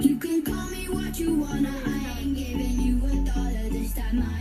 You can call me what you wanna, I ain't giving you a dollar this time. I